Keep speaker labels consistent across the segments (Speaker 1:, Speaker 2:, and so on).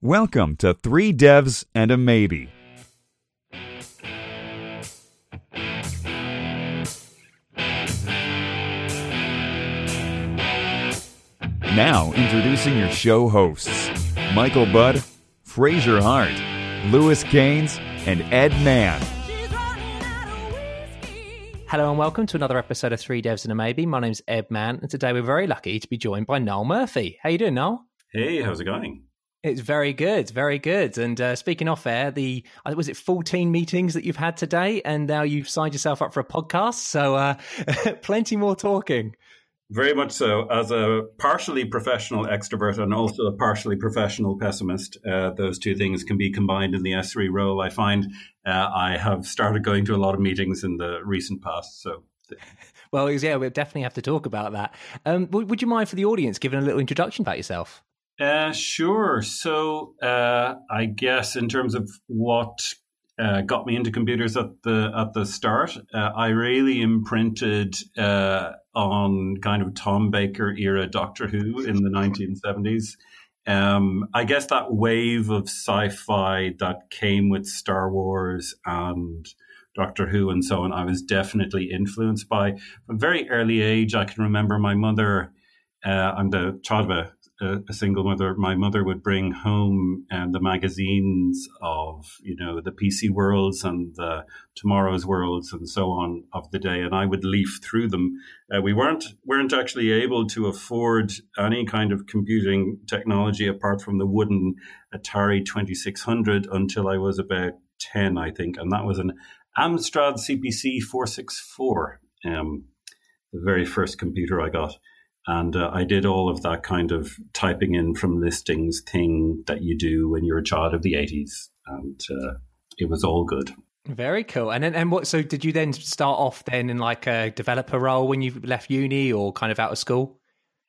Speaker 1: Welcome to Three Devs and a Maybe. Now, introducing your show hosts Michael Budd, Fraser Hart, Lewis Cains, and Edd Mann.
Speaker 2: Hello and welcome to another episode of Three Devs and a Maybe. My name's Edd Mann, and today we're very lucky to be joined by Noel Murphy. How you doing, Noel?
Speaker 3: Hey, how's it going?
Speaker 2: It's very good, very good. And uh, speaking off air, the uh, was it fourteen meetings that you've had today, and now you've signed yourself up for a podcast. So uh, plenty more talking.
Speaker 3: Very much so. As a partially professional extrovert and also a partially professional pessimist, uh, those two things can be combined in the SRE role. I find uh, I have started going to a lot of meetings in the recent past. So.
Speaker 2: Well, yeah, we'll definitely have to talk about that. Um, would you mind for the audience giving a little introduction about yourself?
Speaker 3: Uh, sure. So, uh, I guess in terms of what uh, got me into computers at the at the start, uh, I really imprinted uh, on kind of Tom Baker era Doctor Who in the 1970s. Um, I guess that wave of sci-fi that came with Star Wars and Doctor Who and so on, I was definitely influenced by. From very early age, I can remember my mother. Uh, I'm the child of a a, a, single mother, my mother would bring home um, the magazines of, you know, the PC worlds and the tomorrow's worlds and so on of the day, and I would leaf through them. Uh, we weren't weren't actually able to afford any kind of computing technology apart from the wooden Atari Twenty Six Hundred until I was about ten, I think, and that was an Amstrad CPC four six four. Um, the very first computer I got. And uh, I did all of that kind of typing in from listings thing that you do when you're a child of the 80s. And uh, it was all good.
Speaker 2: Very cool. And then, and what? So, did you then start off then in like a developer role when you left uni, or kind of out of school?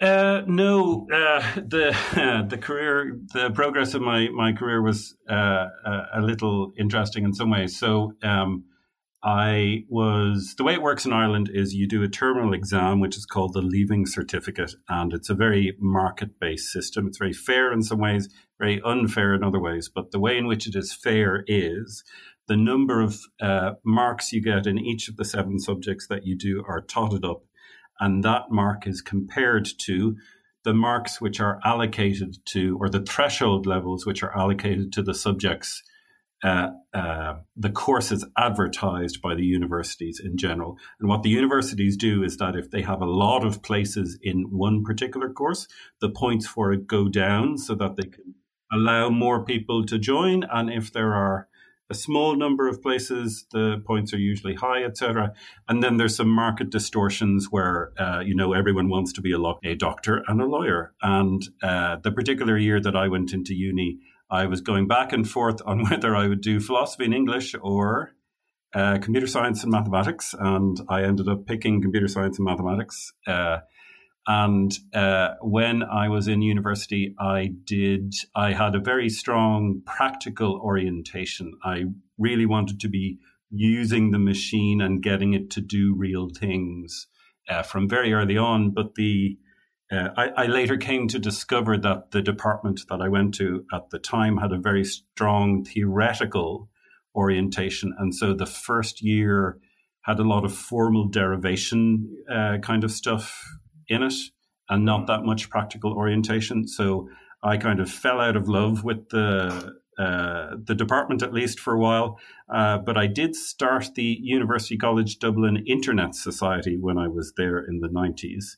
Speaker 3: Uh, no, uh, the uh, the career, the progress of my my career was uh, a, a, little interesting in some ways. So, um, I was the way it works in Ireland is you do a terminal exam, which is called the Leaving Certificate, and it's a very market based system. It's very fair in some ways, very unfair in other ways. But the way in which it is fair is the number of uh, marks you get in each of the seven subjects that you do are totted up, and that mark is compared to the marks which are allocated to, or the threshold levels which are allocated to the subjects uh, the courses advertised by the universities in general. And what the universities do is that if they have a lot of places in one particular course, the points for it go down so that they can allow more people to join. And if there are a small number of places, the points are usually high, etc. And then there's some market distortions where uh, you know everyone wants to be a, a doctor and a lawyer. And uh, the particular year that I went into uni, I was going back and forth on whether I would do philosophy and English or uh, computer science and mathematics, and I ended up picking computer science and mathematics. Uh, and uh, when I was in university, I did. I had a very strong practical orientation. I really wanted to be using the machine and getting it to do real things uh, from very early on. But the uh, I, I, later came to discover that the department that I went to at the time had a very strong theoretical orientation. And so the first year had a lot of formal derivation uh, kind of stuff in it and not that much practical orientation. So I kind of fell out of love with the uh, the department at least for a while. Uh, but I did start the University College Dublin Internet Society when I was there in the 90s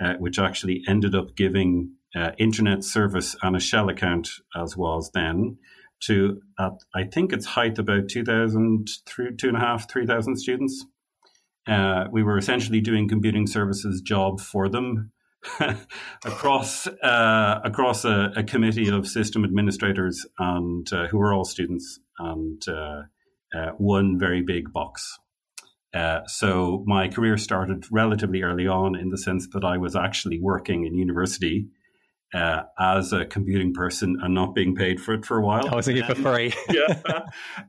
Speaker 3: uh, which actually ended up giving uh, internet service and a shell account, as was then, to at, I think its height about 2,000, through two and a half, 3,000 students. Uh, we were essentially doing computing services job for them across uh, across a, a, committee of system administrators and uh, who were all students and one very big box. Uh, so my career started relatively early on in the sense that I was actually working in university uh, as a computing person and not being paid for it for a while.
Speaker 2: I was thinking for free.
Speaker 3: yeah.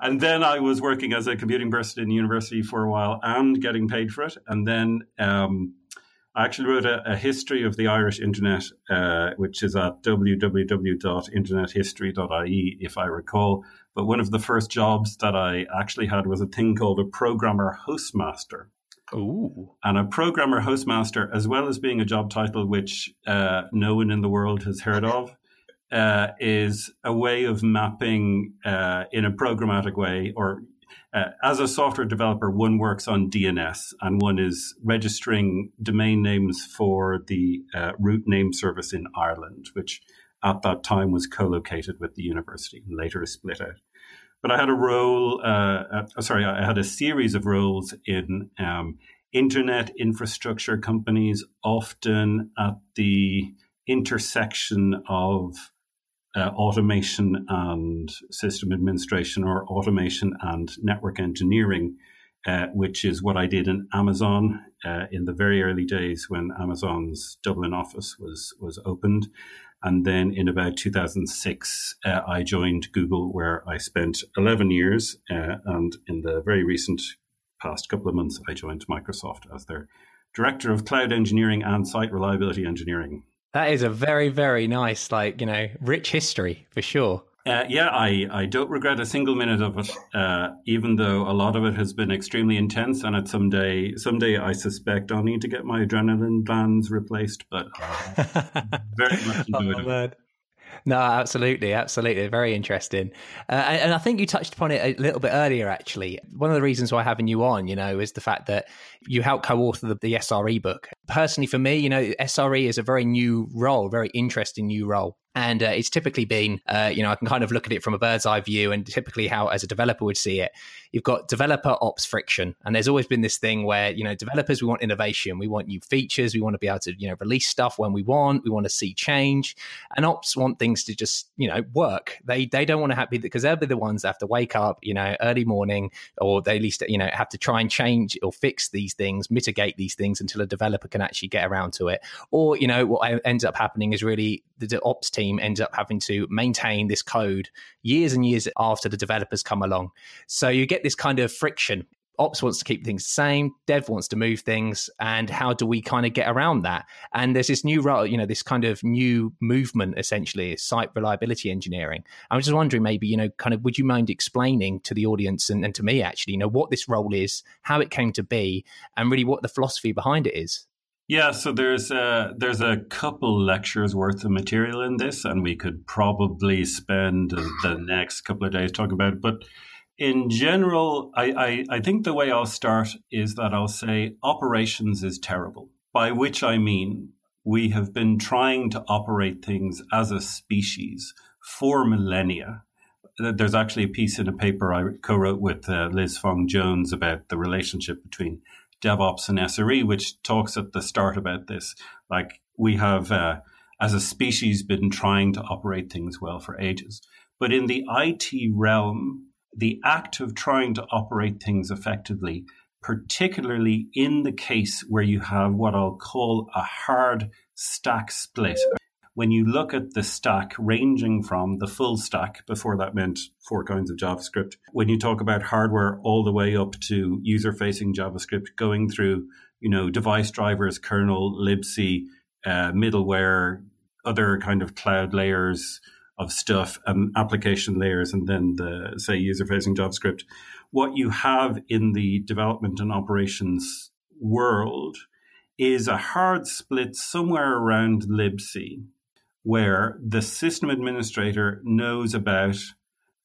Speaker 3: And then I was working as a computing person in university for a while and getting paid for it. And then um, I actually wrote a, a history of the Irish internet, uh, which is at www.internethistory.ie, if I recall. But one of the first jobs that I actually had was a thing called a programmer hostmaster.
Speaker 2: Ooh.
Speaker 3: And a programmer hostmaster, as well as being a job title which uh, no one in the world has heard of, uh, is a way of mapping uh, in a programmatic way or uh, as a software developer, one works on DNS and one is registering domain names for the uh, root name service in Ireland, which at that time was co located with the university and later split out. But I had a role, uh, uh, sorry, I had a series of roles in um, internet infrastructure companies, often at the intersection of uh, automation and system administration or automation and network engineering, uh, which is what I did in Amazon uh, in the very early days when Amazon's Dublin office was was opened. And then in about 2006, uh, I joined Google, where I spent 11 years. Uh, and in the very recent past couple of months, I joined Microsoft as their director of cloud engineering and site reliability engineering.
Speaker 2: That is a very, very nice, like, you know, rich history for sure.
Speaker 3: Uh, yeah, I, I don't regret a single minute of it, uh, even though a lot of it has been extremely intense. And at some day, someday I suspect I'll need to get my adrenaline glands replaced, but uh, very much enjoyed oh, it.
Speaker 2: No, absolutely, absolutely, very interesting. Uh, and I think you touched upon it a little bit earlier. Actually, one of the reasons why having you on, you know, is the fact that you helped co-author the, the SRE book. Personally, for me, you know, SRE is a very new role, very interesting new role. And uh, it's typically been, uh, you know, I can kind of look at it from a bird's eye view, and typically how, as a developer, would see it. You've got developer ops friction, and there's always been this thing where, you know, developers we want innovation, we want new features, we want to be able to, you know, release stuff when we want, we want to see change, and ops want things to just, you know, work. They they don't want to have because they'll be the ones that have to wake up, you know, early morning, or they at least, you know, have to try and change or fix these things, mitigate these things until a developer can actually get around to it. Or, you know, what ends up happening is really the, the ops team ends up having to maintain this code years and years after the developers come along. So you get this kind of friction. Ops wants to keep things the same. Dev wants to move things. And how do we kind of get around that? And there's this new role you know this kind of new movement essentially site reliability engineering. I was just wondering maybe you know kind of would you mind explaining to the audience and, and to me actually you know what this role is how it came to be and really what the philosophy behind it is
Speaker 3: yeah, so there's a, there's a couple lectures worth of material in this, and we could probably spend the next couple of days talking about it. But in general, I, I, I think the way I'll start is that I'll say operations is terrible, by which I mean we have been trying to operate things as a species for millennia. There's actually a piece in a paper I co wrote with uh, Liz Fong Jones about the relationship between DevOps and SRE, which talks at the start about this. Like we have, uh, as a species, been trying to operate things well for ages. But in the IT realm, the act of trying to operate things effectively, particularly in the case where you have what I'll call a hard stack split, when you look at the stack ranging from the full stack, before that meant four kinds of JavaScript, when you talk about hardware all the way up to user facing JavaScript, going through, you know, device drivers, kernel, libc, uh, middleware, other kind of cloud layers of stuff and application layers, and then the, say, user facing JavaScript. What you have in the development and operations world is a hard split somewhere around libc where the system administrator knows about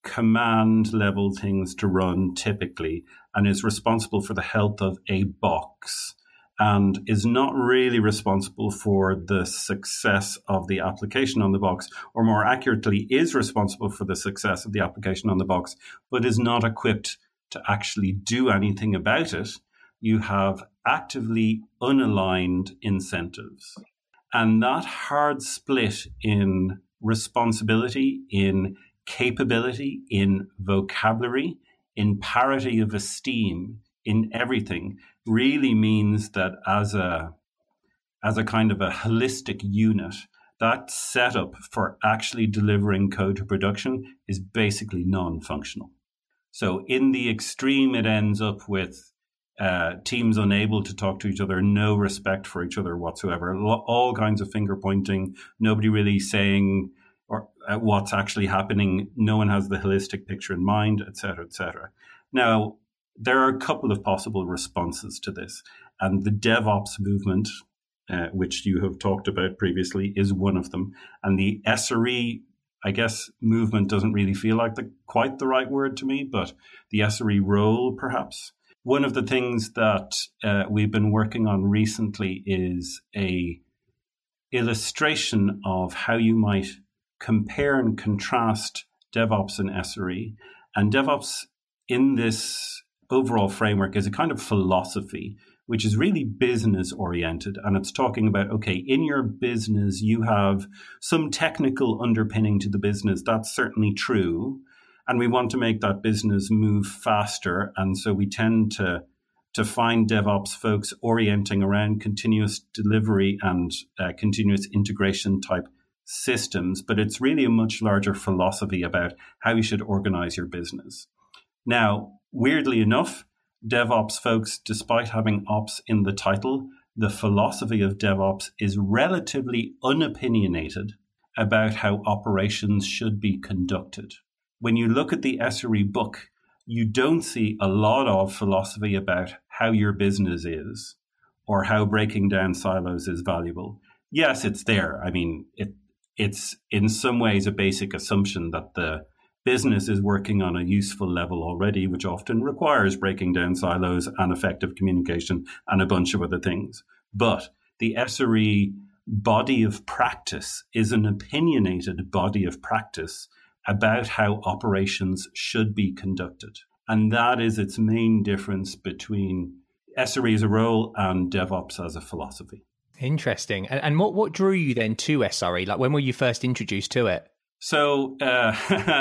Speaker 3: command level things to run typically and is responsible for the health of a box and is not really responsible for the success of the application on the box, or more accurately, is responsible for the success of the application on the box, but is not equipped to actually do anything about it, you have actively unaligned incentives. And that hard split in responsibility, in capability, in vocabulary, in parity of esteem, in everything really means that as a as a kind of a holistic unit, that setup for actually delivering code to production is basically non-functional. So in the extreme, it ends up with uh, teams unable to talk to each other, no respect for each other whatsoever, all kinds of finger pointing, nobody really saying or uh, what's actually happening. No one has the holistic picture in mind, etc., etc. Now, there are a couple of possible responses to this, and the DevOps movement, uh, which you have talked about previously, is one of them. And the SRE, I guess, movement doesn't really feel like the, quite the right word to me, but the SRE role, perhaps. One of the things that uh, we've been working on recently is a illustration of how you might compare and contrast DevOps and SRE. And DevOps in this overall framework is a kind of philosophy which is really business oriented. And it's talking about, okay, in your business, you have some technical underpinning to the business. That's certainly true. And we want to make that business move faster. And so we tend to to find DevOps folks orienting around continuous delivery and uh, continuous integration type systems, but it's really a much larger philosophy about how you should organize your business. Now, weirdly enough, DevOps folks, despite having ops in the title, the philosophy of DevOps is relatively unopinionated about how operations should be conducted. When you look at the SRE book, you don't see a lot of philosophy about how your business is or how breaking down silos is valuable. Yes, it's there. I mean, it, it's in some ways a basic assumption that the business is working on a useful level already, which often requires breaking down silos and effective communication and a bunch of other things. But the SRE body of practice is an opinionated body of practice about how operations should be conducted. And that is its main difference between SRE as a role and DevOps as a philosophy.
Speaker 2: Interesting. And, and what, what drew you then to SRE? Like when were you first introduced to it?
Speaker 3: So uh,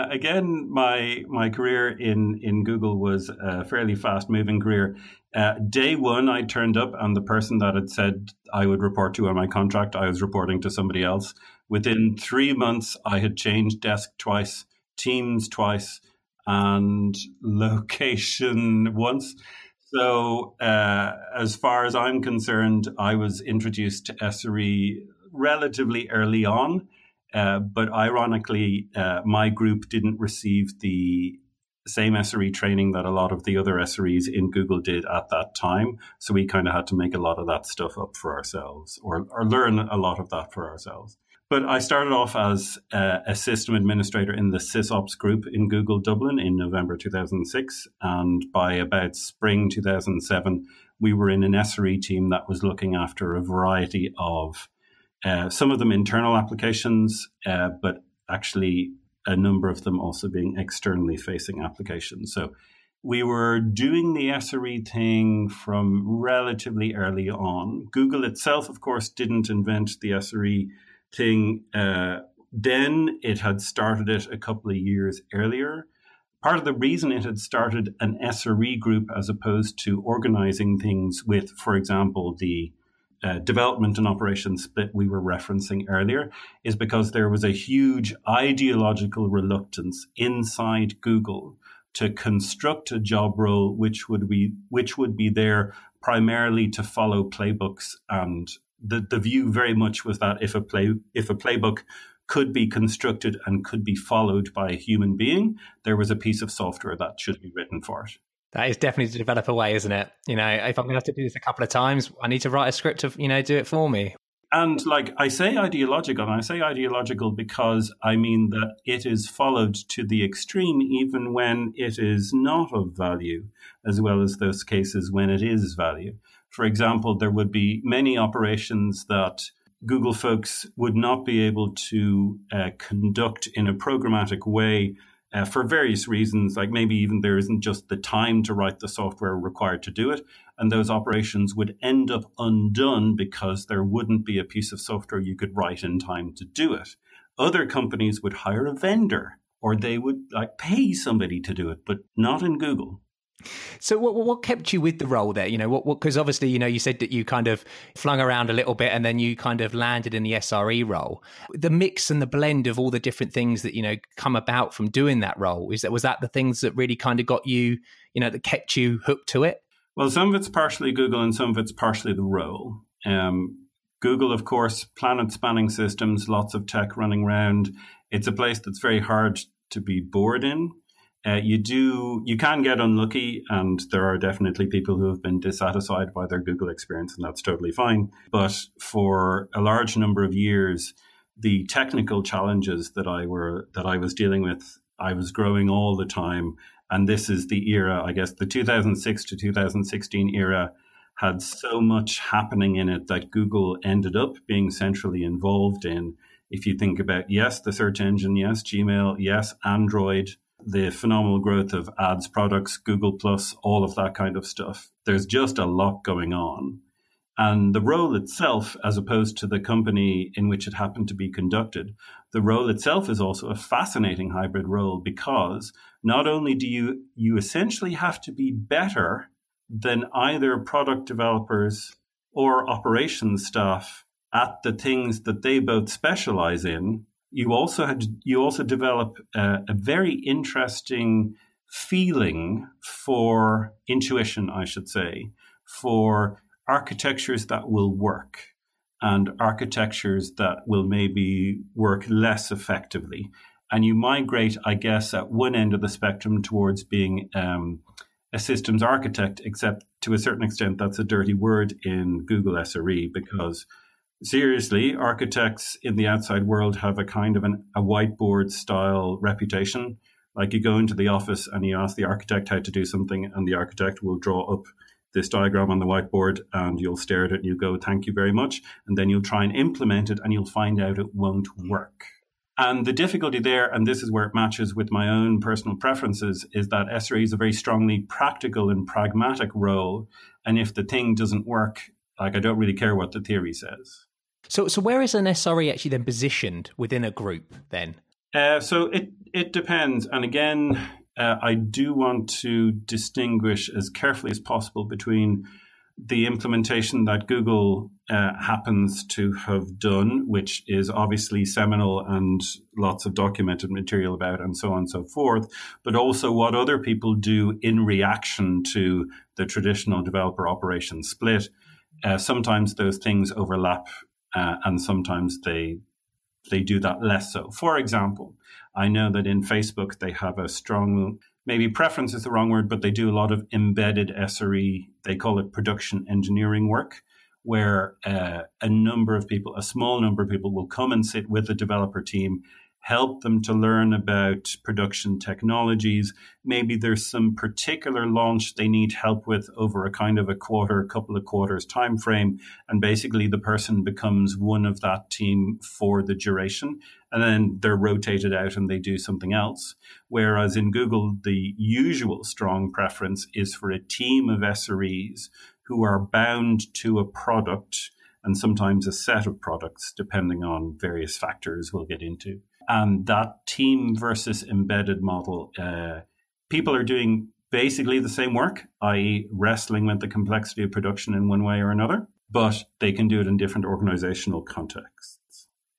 Speaker 3: again, my my career in in Google was a fairly fast moving career. Uh, day one, I turned up, and the person that had said I would report to on my contract, I was reporting to somebody else. Within three months, I had changed desk twice, teams twice, and location once. So, uh, as far as I'm concerned, I was introduced to SRE relatively early on. Uh, but ironically, uh, my group didn't receive the same SRE training that a lot of the other SREs in Google did at that time. So we kind of had to make a lot of that stuff up for ourselves or, or learn a lot of that for ourselves. But I started off as a system administrator in the SysOps group in Google Dublin in November 2006. And by about spring 2007, we were in an SRE team that was looking after a variety of uh, some of them internal applications, uh, but actually a number of them also being externally facing applications. So we were doing the SRE thing from relatively early on. Google itself, of course, didn't invent the SRE thing uh, then. It had started it a couple of years earlier. Part of the reason it had started an SRE group as opposed to organizing things with, for example, the uh, development and operations split we were referencing earlier is because there was a huge ideological reluctance inside Google to construct a job role which would be which would be there primarily to follow playbooks and the, the view very much was that if a play if a playbook could be constructed and could be followed by a human being, there was a piece of software that should be written for it.
Speaker 2: That is definitely the developer way, isn't it? You know, if I'm going to have to do this a couple of times, I need to write a script to, you know, do it for me.
Speaker 3: And like I say ideological, and I say ideological because I mean that it is followed to the extreme even when it is not of value, as well as those cases when it is value. For example, there would be many operations that Google folks would not be able to uh, conduct in a programmatic way uh, for various reasons, like maybe even there isn't just the time to write the software required to do it. And those operations would end up undone because there wouldn't be a piece of software you could write in time to do it. Other companies would hire a vendor or they would like pay somebody to do it, but not in Google.
Speaker 2: So what what kept you with the role there? You know, what because obviously you know you said that you kind of flung around a little bit and then you kind of landed in the SRE role. The mix and the blend of all the different things that you know come about from doing that role is that was that the things that really kind of got you, you know, that kept you hooked to it?
Speaker 3: Well, some of it's partially Google and some of it's partially the role. Um, Google, of course, planet spanning systems, lots of tech running around. It's a place that's very hard to be bored in. Uh, you do you can get unlucky, and there are definitely people who have been dissatisfied by their Google experience, and that's totally fine. But for a large number of years, the technical challenges that I were that I was dealing with, I was growing all the time, and this is the era, I guess, the 2006 to 2016 era had so much happening in it that Google ended up being centrally involved in. If you think about yes, the search engine, yes, Gmail, yes, Android the phenomenal growth of ads products, Google Plus, all of that kind of stuff. There's just a lot going on. And the role itself, as opposed to the company in which it happened to be conducted, the role itself is also a fascinating hybrid role because not only do you, you essentially have to be better than either product developers or operations staff at the things that they both specialize in, you also had you also develop a, a very interesting feeling for intuition, I should say, for architectures that will work and architectures that will maybe work less effectively. And you migrate, I guess, at one end of the spectrum towards being um, a systems architect, except to a certain extent, that's a dirty word in Google SRE because seriously, architects in the outside world have a kind of an, a whiteboard style reputation. Like you go into the office and you ask the architect how to do something, and the architect will draw up this diagram on the whiteboard and you'll stare at it and you go, thank you very much. And then you'll try and implement it and you'll find out it won't work. And the difficulty there, and this is where it matches with my own personal preferences, is that SRE is a very strongly practical and pragmatic role. And if the thing doesn't work, like I don't really care what the theory says.
Speaker 2: So, so where is an SRE actually then positioned within a group then?
Speaker 3: Uh, so it it depends, and again, uh, I do want to distinguish as carefully as possible between the implementation that Google uh, happens to have done, which is obviously seminal and lots of documented material about, and so on and so forth, but also what other people do in reaction to the traditional developer operation split. Uh, sometimes those things overlap uh, and sometimes they they do that less so. For example, I know that in Facebook they have a strong maybe preference is the wrong word, but they do a lot of embedded SRE. They call it production engineering work, where uh, a number of people, a small number of people, will come and sit with the developer team help them to learn about production technologies. Maybe there's some particular launch they need help with over a kind of a quarter, couple of quarters time frame, and basically the person becomes one of that team for the duration, and then they're rotated out and they do something else. Whereas in Google, the usual strong preference is for a team of SREs who are bound to a product and sometimes a set of products, depending on various factors we'll get into and that team versus embedded model, uh, people are doing basically the same work, i.e., wrestling with the complexity of production in one way or another, but they can do it in different organizational contexts.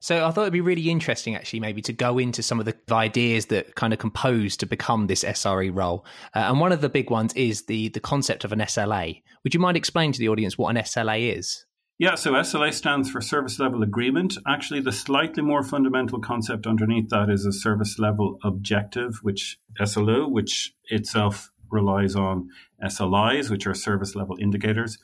Speaker 2: So I thought it'd be really interesting, actually, maybe to go into some of the ideas that kind of compose to become this SRE role. Uh, and one of the big ones is the the concept of an SLA. Would you mind explaining to the audience what an SLA is?
Speaker 3: Yeah, so SLA stands for Service Level Agreement. Actually, the slightly more fundamental concept underneath that is a Service Level Objective, which SLO, which itself relies on SLIs, which are Service Level Indicators.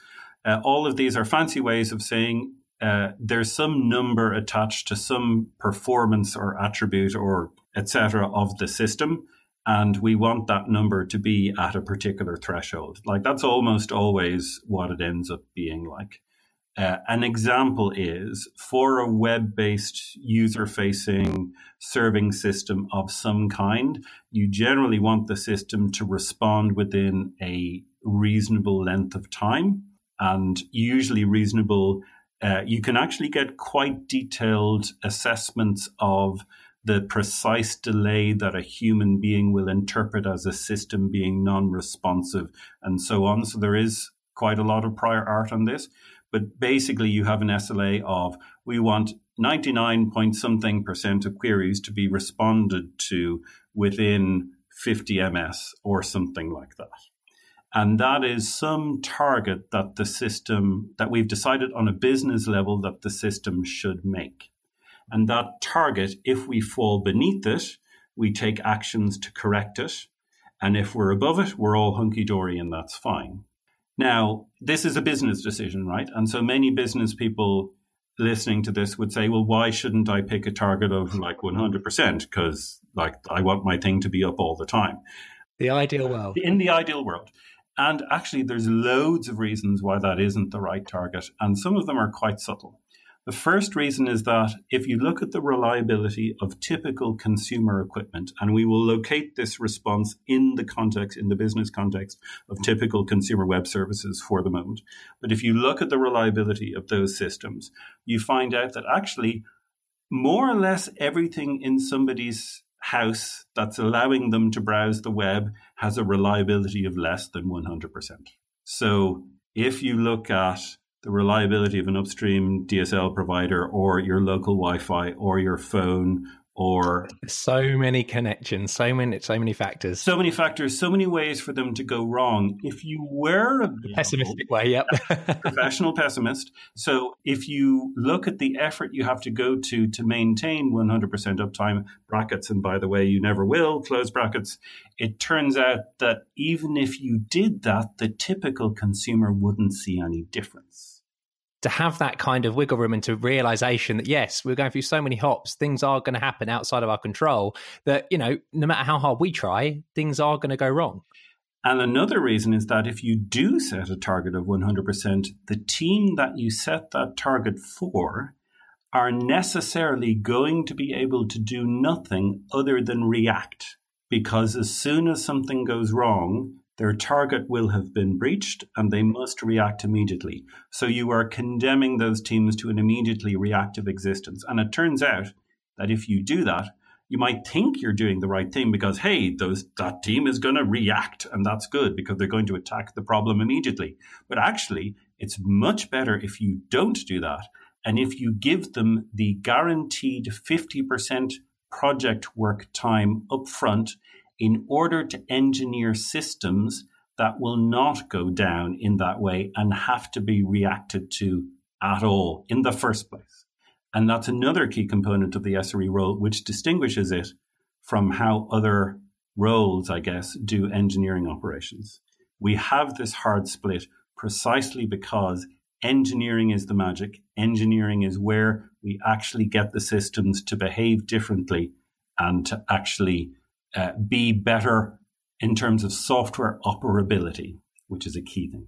Speaker 3: Uh, all of these are fancy ways of saying uh, there's some number attached to some performance or attribute or etc. of the system and we want that number to be at a particular threshold. Like that's almost always what it ends up being like. Uh, an example is for a web based user facing serving system of some kind, you generally want the system to respond within a reasonable length of time and usually reasonable. Uh, you can actually get quite detailed assessments of the precise delay that a human being will interpret as a system being non responsive and so on. So there is quite a lot of prior art on this. But basically, you have an SLA of we want 99 point something percent of queries to be responded to within 50 ms or something like that. And that is some target that the system, that we've decided on a business level that the system should make. And that target, if we fall beneath it, we take actions to correct it. And if we're above it, we're all hunky dory and that's fine. Now, this is a business decision, right? And so many business people listening to this would say, well, why shouldn't I pick a target of like 100%? Because like I want my thing to be up all the time.
Speaker 2: The ideal world.
Speaker 3: In the ideal world. And actually, there's loads of reasons why that isn't the right target. And some of them are quite subtle. The first reason is that if you look at the reliability of typical consumer equipment, and we will locate this response in the context, in the business context of typical consumer web services for the moment. But if you look at the reliability of those systems, you find out that actually more or less everything in somebody's house that's allowing them to browse the web has a reliability of less than 100%. So if you look at the reliability of an upstream DSL provider or your local Wi-Fi or your phone or
Speaker 2: so many connections, so many, so many factors,
Speaker 3: so many factors, so many ways for them to go wrong. If you were a
Speaker 2: pessimistic way, yep,
Speaker 3: professional pessimist. So if you look at the effort you have to go to to maintain 100% uptime brackets, and by the way, you never will close brackets. It turns out that even if you did that, the typical consumer wouldn't see any difference
Speaker 2: to have that kind of wiggle room and to realization that yes, we're going through so many hops, things are going to happen outside of our control. That you know, no matter how hard we try, things are going to go wrong.
Speaker 3: And another reason is that if you do set a target of 100%, the team that you set that target for are necessarily going to be able to do nothing other than react. Because as soon as something goes wrong, their target will have been breached and they must react immediately. So you are condemning those teams to an immediately reactive existence. And it turns out that if you do that, you might think you're doing the right thing because, hey, those, that team is going to react and that's good because they're going to attack the problem immediately. But actually, it's much better if you don't do that and if you give them the guaranteed 50% project work time upfront in order to engineer systems that will not go down in that way and have to be reacted to at all in the first place. And that's another key component of the SRE role, which distinguishes it from how other roles, I guess, do engineering operations. We have this hard split precisely because engineering is the magic. Engineering is where we actually get the systems to behave differently and to actually uh, be better in terms of software operability, which is a key thing.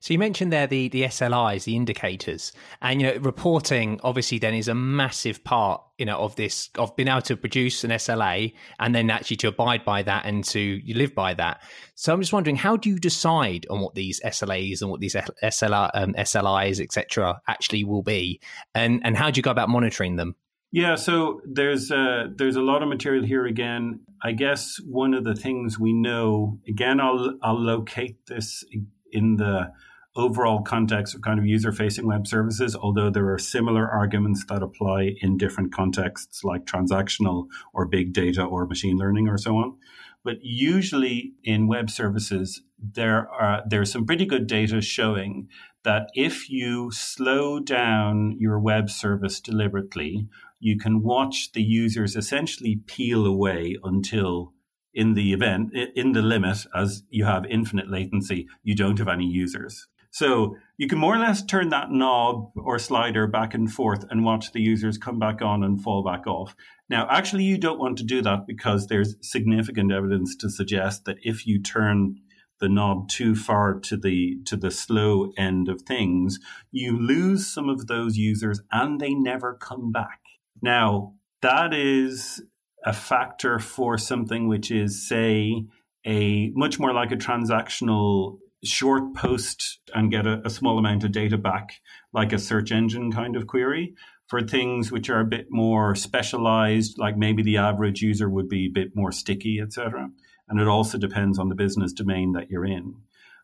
Speaker 2: So you mentioned there the the SLIs, the indicators, and you know reporting obviously then is a massive part you know of this of being able to produce an SLA and then actually to abide by that and to live by that. So I'm just wondering how do you decide on what these SLAs and what these SLR, um, SLIs etc. actually will be, and and how do you go about monitoring them?
Speaker 3: Yeah, so there's uh, there's a lot of material here again. I guess one of the things we know again, I'll I'll locate this in the overall context of kind of user facing web services, although there are similar arguments that apply in different contexts like transactional or big data or machine learning or so on. But usually in web services, there are there's some pretty good data showing that if you slow down your web service deliberately you can watch the users essentially peel away until in the event, in the limit, as you have infinite latency, you don't have any users. So you can more or less turn that knob or slider back and forth and watch the users come back on and fall back off. Now, actually, you don't want to do that because there's significant evidence to suggest that if you turn the knob too far to the to the slow end of things, you lose some of those users and they never come back. Now, that is a factor for something which is, say, a much more like a transactional short post and get a, a, small amount of data back, like a search engine kind of query. For things which are a bit more specialized, like maybe the average user would be a bit more sticky, etc. And it also depends on the business domain that you're in.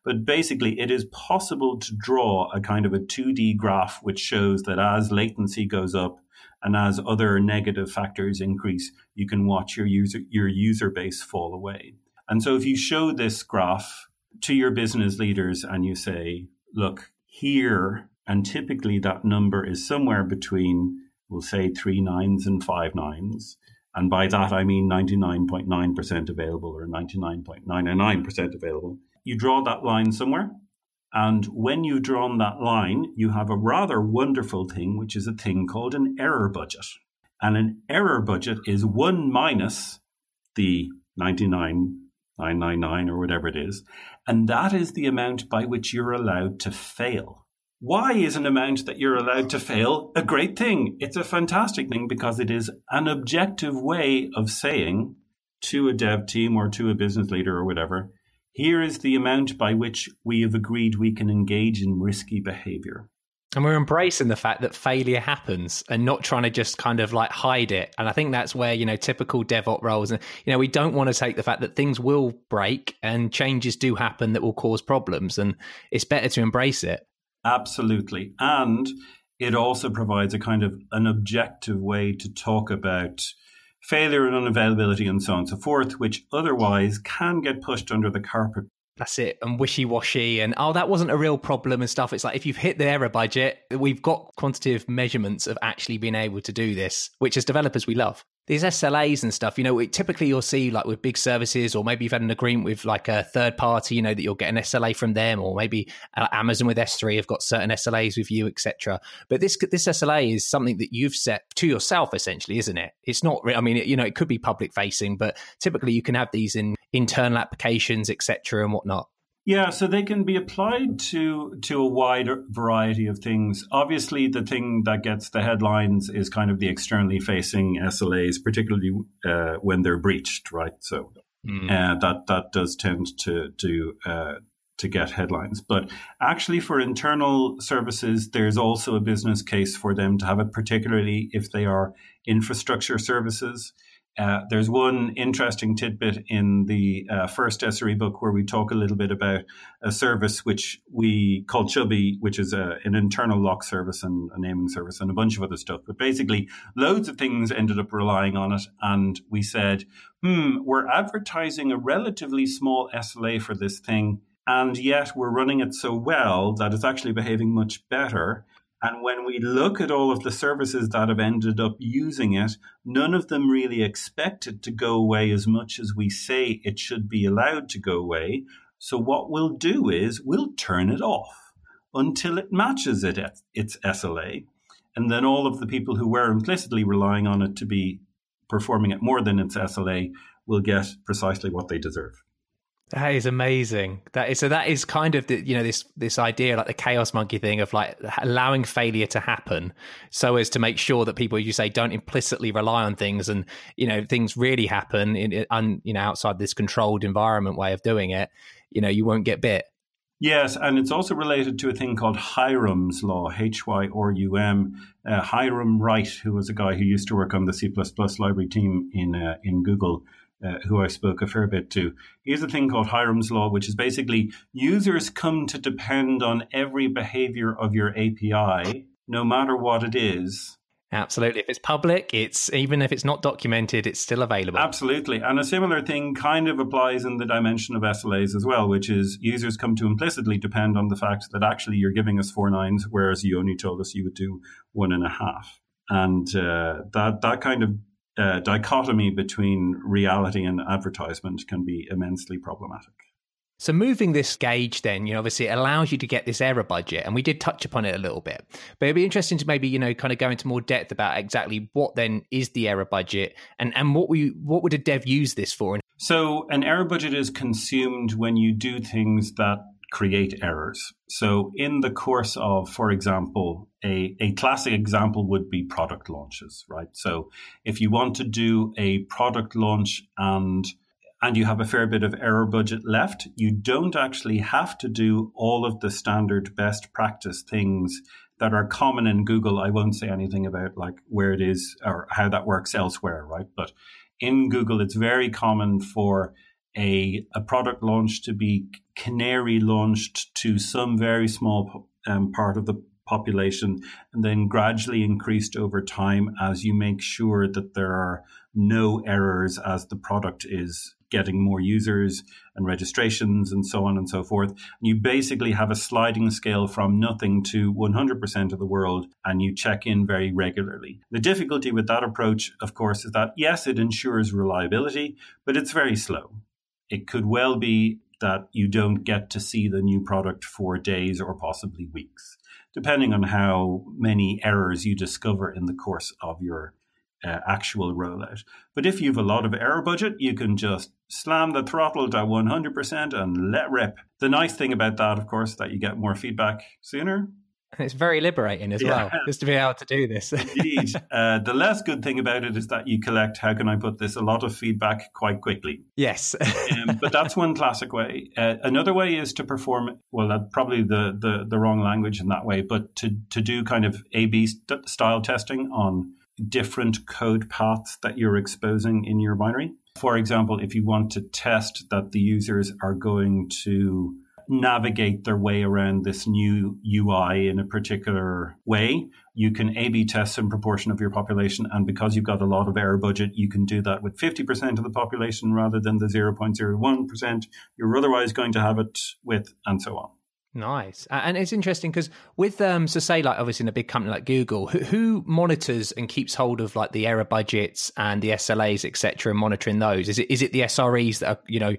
Speaker 3: But basically, it is possible to draw a kind of a 2D graph which shows that as latency goes up, and as other negative factors increase, you can watch your user, your user base fall away. And so if you show this graph to your business leaders and you say, look, here, and typically that number is somewhere between, we'll say, three nines and five nines. And by that, I mean 99.9% available or 99.99% available. You draw that line somewhere. And when you've drawn that line, you have a rather wonderful thing, which is a thing called an error budget. And an error budget is one minus the 99,999 or whatever it is. And that is the amount by which you're allowed to fail. Why is an amount that you're allowed to fail a great thing? It's a fantastic thing because it is an objective way of saying to a dev team or to a business leader or whatever, here is the amount by which we have agreed we can engage in risky behavior.
Speaker 2: And we're embracing the fact that failure happens and not trying to just kind of like hide it. And I think that's where, you know, typical DevOps roles, and, you know, we don't want to take the fact that things will break and changes do happen that will cause problems. And it's better to embrace it.
Speaker 3: Absolutely. And it also provides a kind of an objective way to talk about failure and unavailability and so on and so forth, which otherwise can get pushed under the carpet.
Speaker 2: That's it and wishy-washy and oh that wasn't a real problem and stuff. It's like if you've hit the error budget we've got quantitative measurements of actually being able to do this which as developers we love these SLAs and stuff, you know, typically you'll see like with big services, or maybe you've had an agreement with like a third party, you know, that you'll get an SLA from them, or maybe uh, Amazon with S3 have got certain SLAs with you, etc. But this this SLA is something that you've set to yourself, essentially, isn't it? It's not. I mean, it, you know, it could be public facing, but typically you can have these in internal applications, etc., and whatnot.
Speaker 3: Yeah, so they can be applied to to a wide variety of things. Obviously, the thing that gets the headlines is kind of the externally facing SLAs, particularly uh, when they're breached, right? So mm. uh, that that does tend to to uh, to get headlines. But actually, for internal services, there's also a business case for them to have it, particularly if they are infrastructure services. Uh, there's one interesting tidbit in the uh, first SRE book where we talk a little bit about a service which we call Chubby, which is a, an internal lock service and a naming service and a bunch of other stuff. But basically, loads of things ended up relying on it. And we said, hmm, we're advertising a relatively small SLA for this thing. And yet we're running it so well that it's actually behaving much better. And when we look at all of the services that have ended up using it, none of them really expect it to go away as much as we say it should be allowed to go away. So what we'll do is we'll turn it off until it matches it its SLA. And then all of the people who were implicitly relying on it to be performing it more than its SLA will get precisely what they deserve.
Speaker 2: That is amazing. That is so. That is kind of the you know this this idea like the chaos monkey thing of like allowing failure to happen, so as to make sure that people, you say, don't implicitly rely on things, and you know things really happen in un, you know outside this controlled environment way of doing it. You know you won't get bit.
Speaker 3: Yes, and it's also related to a thing called Hyrum's law, H Y R U M. Uh, Hyrum Wright, who was a guy who used to work on the C library team in uh, in Google uh, who I spoke a fair bit to. Here's a thing called Hyrum's Law, which is basically users come to depend on every behavior of your API, no matter what it is.
Speaker 2: Absolutely. If it's public, it's even if it's not documented, it's still available.
Speaker 3: Absolutely. And a similar thing kind of applies in the dimension of SLAs as well, which is users come to implicitly depend on the fact that actually you're giving us four nines, whereas you only told us you would do one and a half. And uh, that that kind of uh, dichotomy between reality and advertisement can be immensely problematic.
Speaker 2: So moving this gauge then, you know, obviously it allows you to get this error budget and we did touch upon it a little bit. But it'd be interesting to maybe, you know, kind of go into more depth about exactly what then is the error budget and, and what we what would a dev use this for?
Speaker 3: So an error budget is consumed when you do things that create errors. So, in the course of, for example, a, a classic example would be product launches, right? So, if you want to do a product launch and and you have a fair bit of error budget left, you don't actually have to do all of the standard best practice things that are common in Google. I won't say anything about like where it is or how that works elsewhere, right? But in Google, it's very common for a, a product launch to be canary launched to some very small um, part of the population and then gradually increased over time as you make sure that there are no errors as the product is getting more users and registrations and so on and so forth. And you basically have a sliding scale from nothing to 100% of the world, and you check in very regularly. The difficulty with that approach, of course, is that yes, it ensures reliability, but it's very slow. It could well be that you don't get to see the new product for days or possibly weeks, depending on how many errors you discover in the course of your uh, actual rollout. But if you have a lot of error budget, you can just slam the throttle to 100% and let rip. The nice thing about that, of course, that you get more feedback sooner.
Speaker 2: And it's very liberating as yeah. well, just to be able to do this.
Speaker 3: Indeed. Uh, the less good thing about it is that you collect, how can I put this, a lot of feedback quite quickly.
Speaker 2: Yes.
Speaker 3: um, but that's one classic way. Uh, another way is to perform, well, that's probably the, the, the wrong language in that way, but to, to do kind of A B st- style testing on different code paths that you're exposing in your binary. For example, if you want to test that the users are going to navigate their way around this new UI in a particular way, you can A B test some proportion of your population. And because you've got a lot of error budget, you can do that with 50% of the population rather than the 0.01% you're otherwise going to have it with, and so on.
Speaker 2: Nice, and it's interesting because with um, so say like obviously in a big company like Google, who, who, monitors and keeps hold of like the error budgets and the SLAs, etc., and monitoring those? Is it is it the SREs that are you know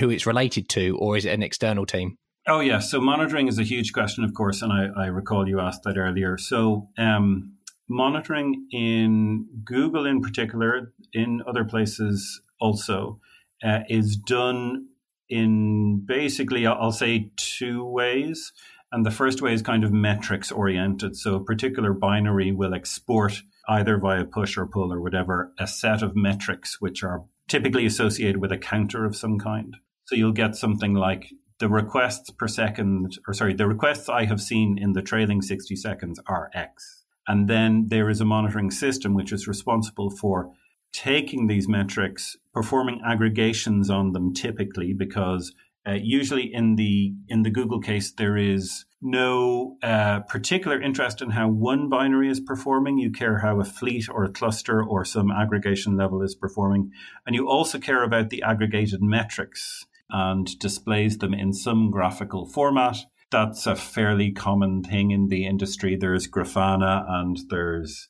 Speaker 2: who it's related to, or is it an external team?
Speaker 3: Oh yeah, so monitoring is a huge question, of course, and I, I recall you asked that earlier. So um, monitoring in Google, in particular, in other places also, uh, is done in basically, I'll say two ways. And the first way is kind of metrics oriented. So a particular binary will export either via push or pull or whatever, a set of metrics which are typically associated with a counter of some kind. So you'll get something like the requests per second, or sorry, the requests I have seen in the trailing 60 seconds are X. And then there is a monitoring system which is responsible for taking these metrics, performing aggregations on them typically because uh, usually in the in the Google case there is no uh, particular interest in how one binary is performing. You care how a fleet or a cluster or some aggregation level is performing, and you also care about the aggregated metrics and displays them in some graphical format. That's a fairly common thing in the industry. There's Grafana and there's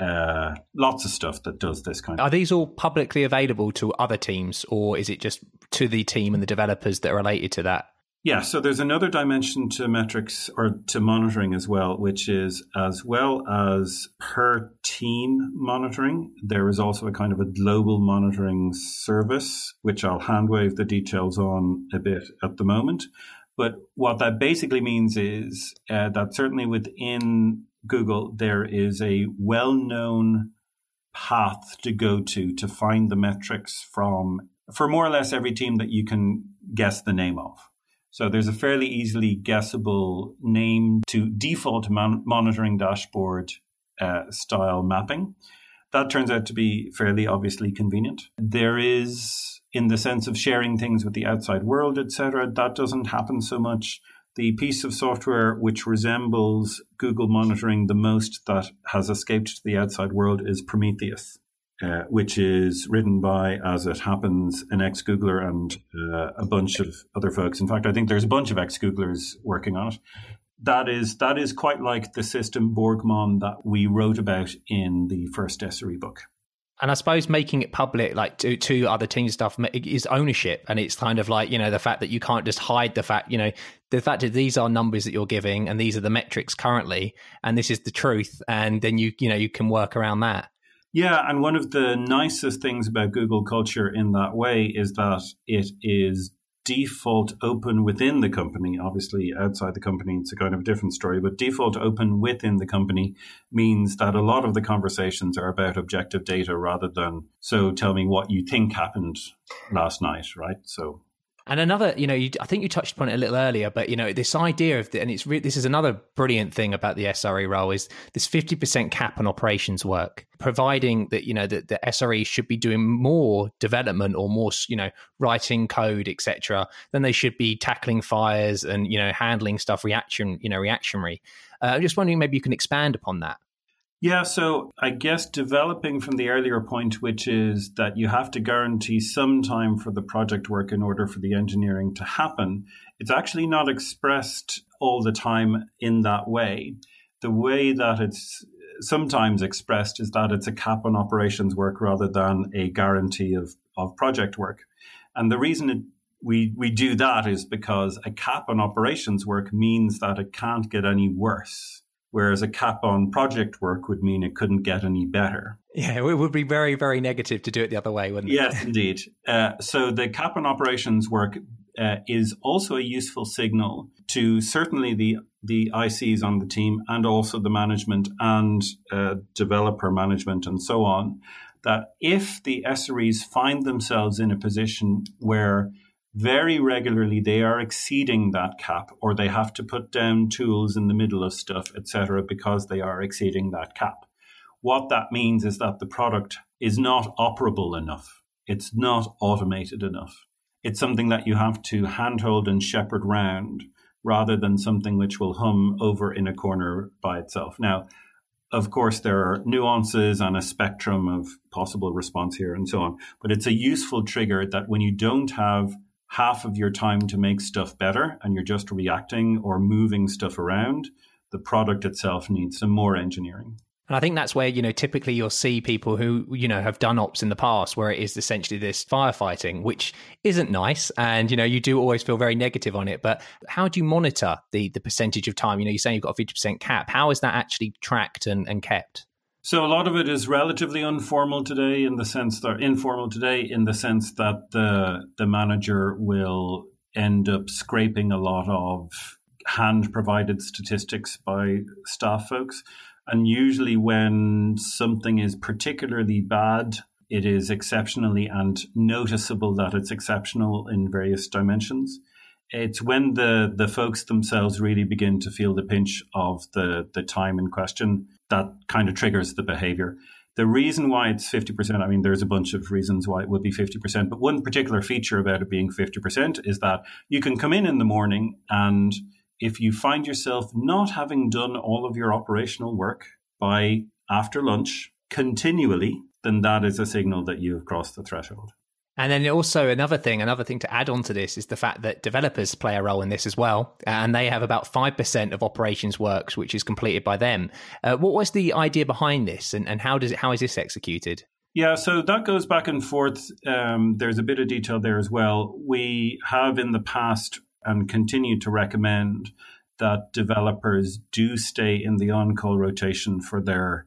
Speaker 3: uh, lots of stuff that does this kind
Speaker 2: of. Are these all publicly available to other teams, or is it just to the team and the developers that are related to that?
Speaker 3: Yeah, so there's another dimension to metrics or to monitoring as well, which is as well as per team monitoring, there is also a kind of a global monitoring service, which I'll handwave the details on a bit at the moment. But what that basically means is uh, that certainly within Google, there is a well known path to go to to find the metrics from for more or less every team that you can guess the name of. So there's a fairly easily guessable name to default mon- monitoring dashboard uh, style mapping. That turns out to be fairly obviously convenient. There is, in the sense of sharing things with the outside world, etc., that doesn't happen so much the piece of software which resembles Google monitoring the most that has escaped to the outside world is Prometheus, uh, which is written by, as it happens, an ex Googler and uh, a bunch of other folks. In fact, I think there's a bunch of ex Googlers working on it. That is that is quite like the system Borgmon that we wrote about in the first SRE book
Speaker 2: and I suppose making it public, like to, to other team stuff, is ownership. And it's kind of like, you know, the fact that you can't just hide the fact, you know, the fact that these are numbers that you're giving and these are the metrics currently, and this is the truth. And then you, you know, you can work around that.
Speaker 3: Yeah. And one of the nicest things about Google culture in that way is that it is default open within the company. Obviously, outside the company, it's a kind of a different story, but default open within the company means that a lot of the conversations are about objective data rather than, so tell me what you think happened last night, right? So
Speaker 2: and another, you know, you, I think you touched upon it a little earlier, but you know, this idea of the, and it's re- this is another brilliant thing about the SRE role is this fifty percent cap on operations work, providing that you know that the SRE should be doing more development or more, you know, writing code, etc., than they should be tackling fires and you know handling stuff reaction, you know, reactionary. Uh, I'm just wondering, maybe you can expand upon that.
Speaker 3: Yeah, so I guess developing from the earlier point, which is that you have to guarantee some time for the project work in order for the engineering to happen, it's actually not expressed all the time in that way. The way that it's sometimes expressed is that it's a cap on operations work rather than a guarantee of, of project work. And the reason it, we, we do that is because a cap on operations work means that it can't get any worse whereas a cap on project work would mean it couldn't get any better.
Speaker 2: Yeah, it would be very, very negative to do it the other way, wouldn't
Speaker 3: it? Yes, indeed. Uh, so the cap on operations work uh, is also a useful signal to certainly the the ICs on the team and also the management and uh, developer management and so on. That if the SREs find themselves in a position where very regularly they are exceeding that cap or they have to put down tools in the middle of stuff etc because they are exceeding that cap. What that means is that the product is not operable enough. It's not automated enough. It's something that you have to handhold and shepherd round rather than something which will hum over in a corner by itself. Now of course, there are nuances and a spectrum of possible response here and so on. But it's a useful trigger that when you don't have half of your time to make stuff better and you're just reacting or moving stuff around, the product itself needs some more engineering.
Speaker 2: And I think that's where, you know, typically you'll see people who, you know, have done ops in the past where it is essentially this firefighting, which isn't nice. And, you know, you do always feel very negative on it. But how do you monitor the the percentage of time? You know, you're saying you've got a 50% cap. How is that actually tracked and, and kept?
Speaker 3: So a lot of it is relatively informal today in the sense that informal today in the sense that the the manager will end up scraping a lot of hand provided statistics by staff folks. And usually when something is particularly bad, it is exceptionally and noticeable that it's exceptional in various dimensions. It's when the, the folks themselves really begin to feel the pinch of the, the time in question that kind of triggers the behavior. The reason why it's 50%, I mean, there's a bunch of reasons why it would be 50%, but one particular feature about it being 50% is that you can come in in the morning and if you find yourself not having done all of your operational work by after lunch continually, then that is a signal that you have crossed the threshold.
Speaker 2: And then also another thing, another thing to add on to this is the fact that developers play a role in this as well, and they have about five percent of operations works which is completed by them. Uh, what was the idea behind this, and, and how does it, how is this executed?
Speaker 3: Yeah, so that goes back and forth. Um, there's a bit of detail there as well. We have in the past and continue to recommend that developers do stay in the on-call rotation for their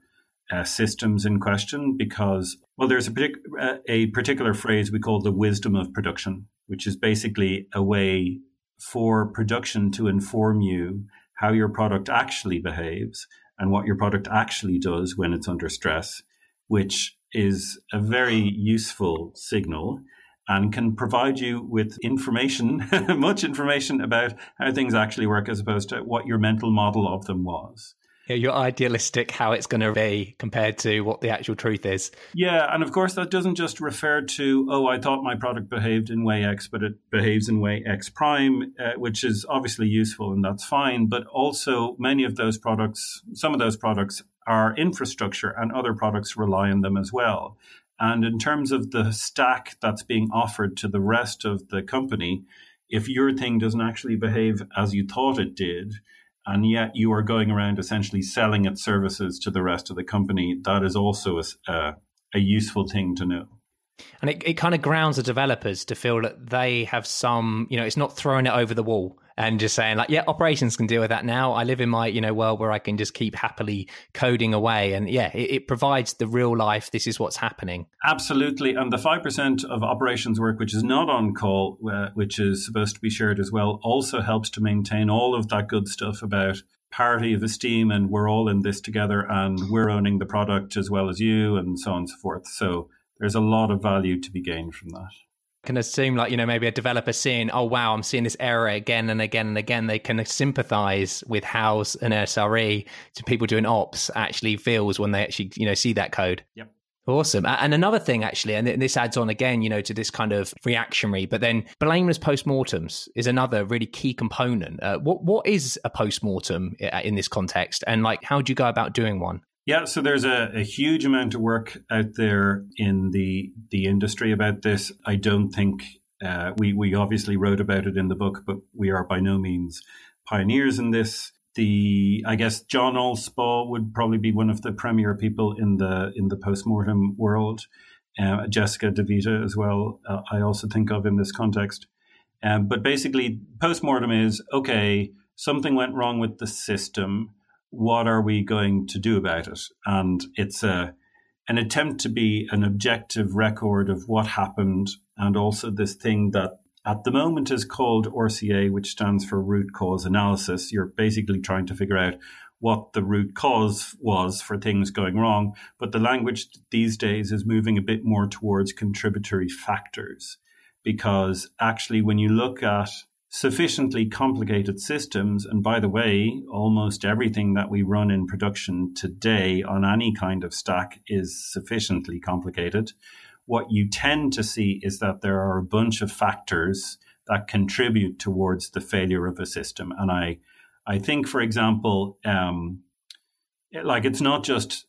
Speaker 3: uh, systems in question because, well, there's a, partic- a particular phrase we call the wisdom of production, which is basically a way for production to inform you how your product actually behaves and what your product actually does when it's under stress, which is a very useful signal and can provide you with information, much information about how things actually work as opposed to what your mental model of them was
Speaker 2: your idealistic how it's going to be compared to what the actual truth is.
Speaker 3: Yeah, and of course that doesn't just refer to oh I thought my product behaved in way X, but it behaves in way X prime, uh, which is obviously useful and that's fine. But also many of those products, some of those products are infrastructure, and other products rely on them as well. And in terms of the stack that's being offered to the rest of the company, if your thing doesn't actually behave as you thought it did, and yet you are going around essentially selling its services to the rest of the company, that is also a, uh, a useful thing to know.
Speaker 2: And it, it kind of grounds the developers to feel that they have some, you know, it's not throwing it over the wall and just saying like, yeah, operations can deal with that now. I live in my, you know, world where I can just keep happily coding away. And yeah, it, it provides the real life. This is what's happening.
Speaker 3: Absolutely. And the 5% of operations work, which is not on call, uh, which is supposed to be shared as well, also helps to maintain all of that good stuff about parity of esteem and we're all in this together and we're owning the product as well as you and so on and so forth. So there's a lot of value to be gained from that
Speaker 2: can assume like you know maybe a developer seeing oh wow i'm seeing this error again and again and again they can sympathize with how an sre to people doing ops actually feels when they actually you know see that code
Speaker 3: yep
Speaker 2: Awesome. And another thing, actually, and this adds on again, you know, to this kind of reactionary, but then blameless postmortems is another really key component. Uh, what What is a postmortem in this context? And like, how do you go about doing one?
Speaker 3: Yeah, so there's a, a, huge amount of work out there in the the industry about this. I don't think uh, we we obviously wrote about it in the book, but we are by no means pioneers in this. The I guess John Allspaw would probably be one of the premier people in the in the postmortem world. Uh, Jessica DeVita as well. Uh, I also think of in this context. Um, but basically, postmortem is okay. Something went wrong with the system what are we going to do about it? And it's a an attempt to be an objective record of what happened, and also this thing that at the moment is called RCA, which stands for root cause analysis. You're basically trying to figure out what the root cause was for things going wrong. But the language these days is moving a bit more towards contributory factors because actually, when you look at sufficiently complicated systems. And by the way, almost everything that we run in production today on any kind of stack is sufficiently complicated. What you tend to see is that there are a bunch of factors that contribute towards the failure of a system. And I, I think, for example, um, like it's not just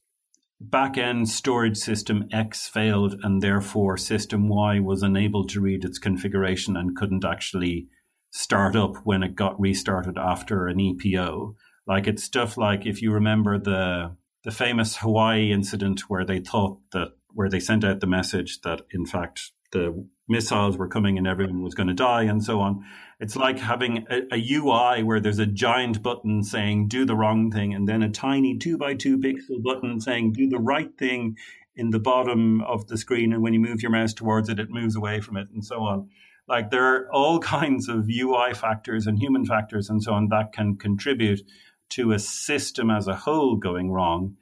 Speaker 3: back end storage system X failed and therefore system Y was unable to read its configuration and couldn't actually start up when it got restarted after an EPO. Like it's stuff like if you remember the the famous Hawaii incident where they thought that where they sent out the message that in fact the missiles were coming and everyone was going to die and so on. It's like having a, a, UI where there's a giant button saying do the wrong thing and then a tiny two by two pixel button saying do the right thing in the bottom of the screen. And when you move your mouse towards it, it moves away from it and so on. Like there are all kinds of UI factors and human factors and so on that can contribute to a system as a whole going wrong.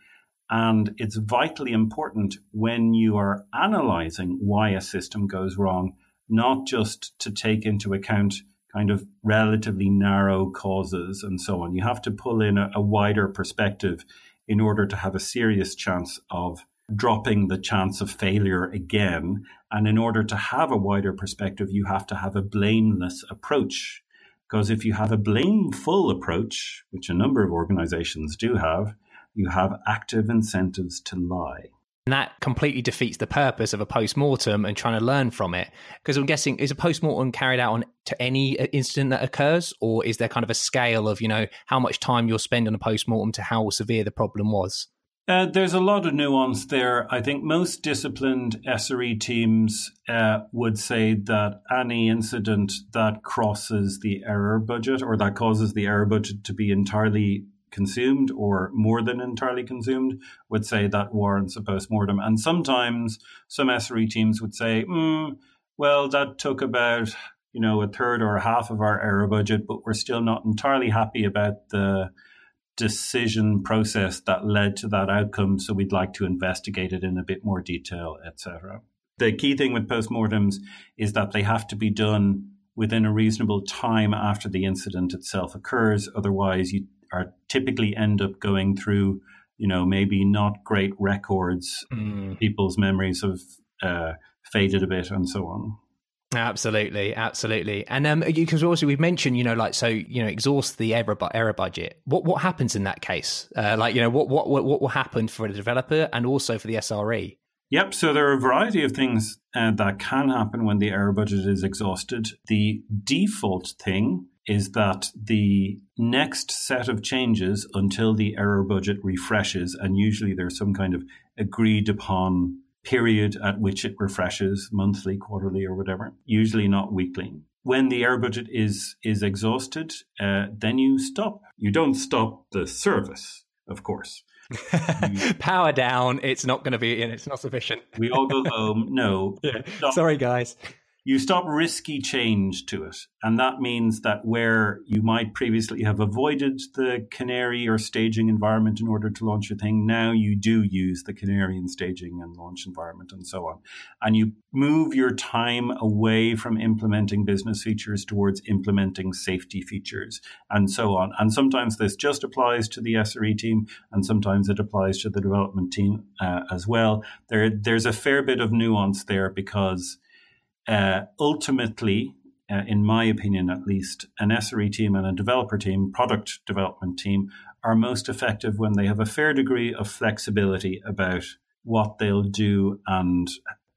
Speaker 3: And it's vitally important when you are analyzing why a system goes wrong, not just to take into account kind of relatively narrow causes and so on. You have to pull in a, a wider perspective in order to have a serious chance of dropping the chance of failure again. And in order to have a wider perspective, you have to have a blameless approach. Because if you have a blameful approach, which a number of organizations do have, you have active incentives to lie.
Speaker 2: And that completely defeats the purpose of a post-mortem and trying to learn from it. Because I'm guessing, is a post-mortem carried out on to any uh, incident that occurs? Or is there kind of a scale of, you know, how much time you'll spend on a post-mortem to how severe the problem was?
Speaker 3: Uh, there's a lot of nuance there. I think most disciplined SRE teams uh, would say that any incident that crosses the error budget or that causes the error budget to be entirely consumed or more than entirely consumed would say that warrants a postmortem. And sometimes some SRE teams would say, mm, well, that took about you know a third or a half of our error budget, but we're still not entirely happy about the decision process that led to that outcome. So we'd like to investigate it in a bit more detail, etc. The key thing with postmortems is that they have to be done within a reasonable time after the incident itself occurs. Otherwise, you are typically end up going through, you know, maybe not great records. Mm. People's memories have uh, faded a bit, and so on.
Speaker 2: Absolutely, absolutely, and um, because also we've mentioned, you know, like so, you know, exhaust the error error budget. What what happens in that case? Uh, like, you know, what what what will happen for the developer and also for the SRE?
Speaker 3: Yep. So there are a variety of things uh, that can happen when the error budget is exhausted. The default thing is that the next set of changes until the error budget refreshes, and usually there's some kind of agreed upon period at which it refreshes monthly, quarterly, or whatever, usually not weekly. When the error budget is is exhausted, uh, then you stop. You don't stop the service, of course.
Speaker 2: Power down. It's not going to be, and it's not sufficient.
Speaker 3: we all go home. No.
Speaker 2: Sorry, guys
Speaker 3: you stop risky change to it. And that means that where you might previously have avoided the canary or staging environment in order to launch a thing, now you do use the canary and staging and launch environment and so on. And you move your time away from implementing business features towards implementing safety features and so on. And sometimes this just applies to the SRE team and sometimes it applies to the development team uh, as well. There, there's a fair bit of nuance there because uh, ultimately, uh, in my opinion at least, an SRE team and a developer team, product development team, are most effective when they have a fair degree of flexibility about what they'll do and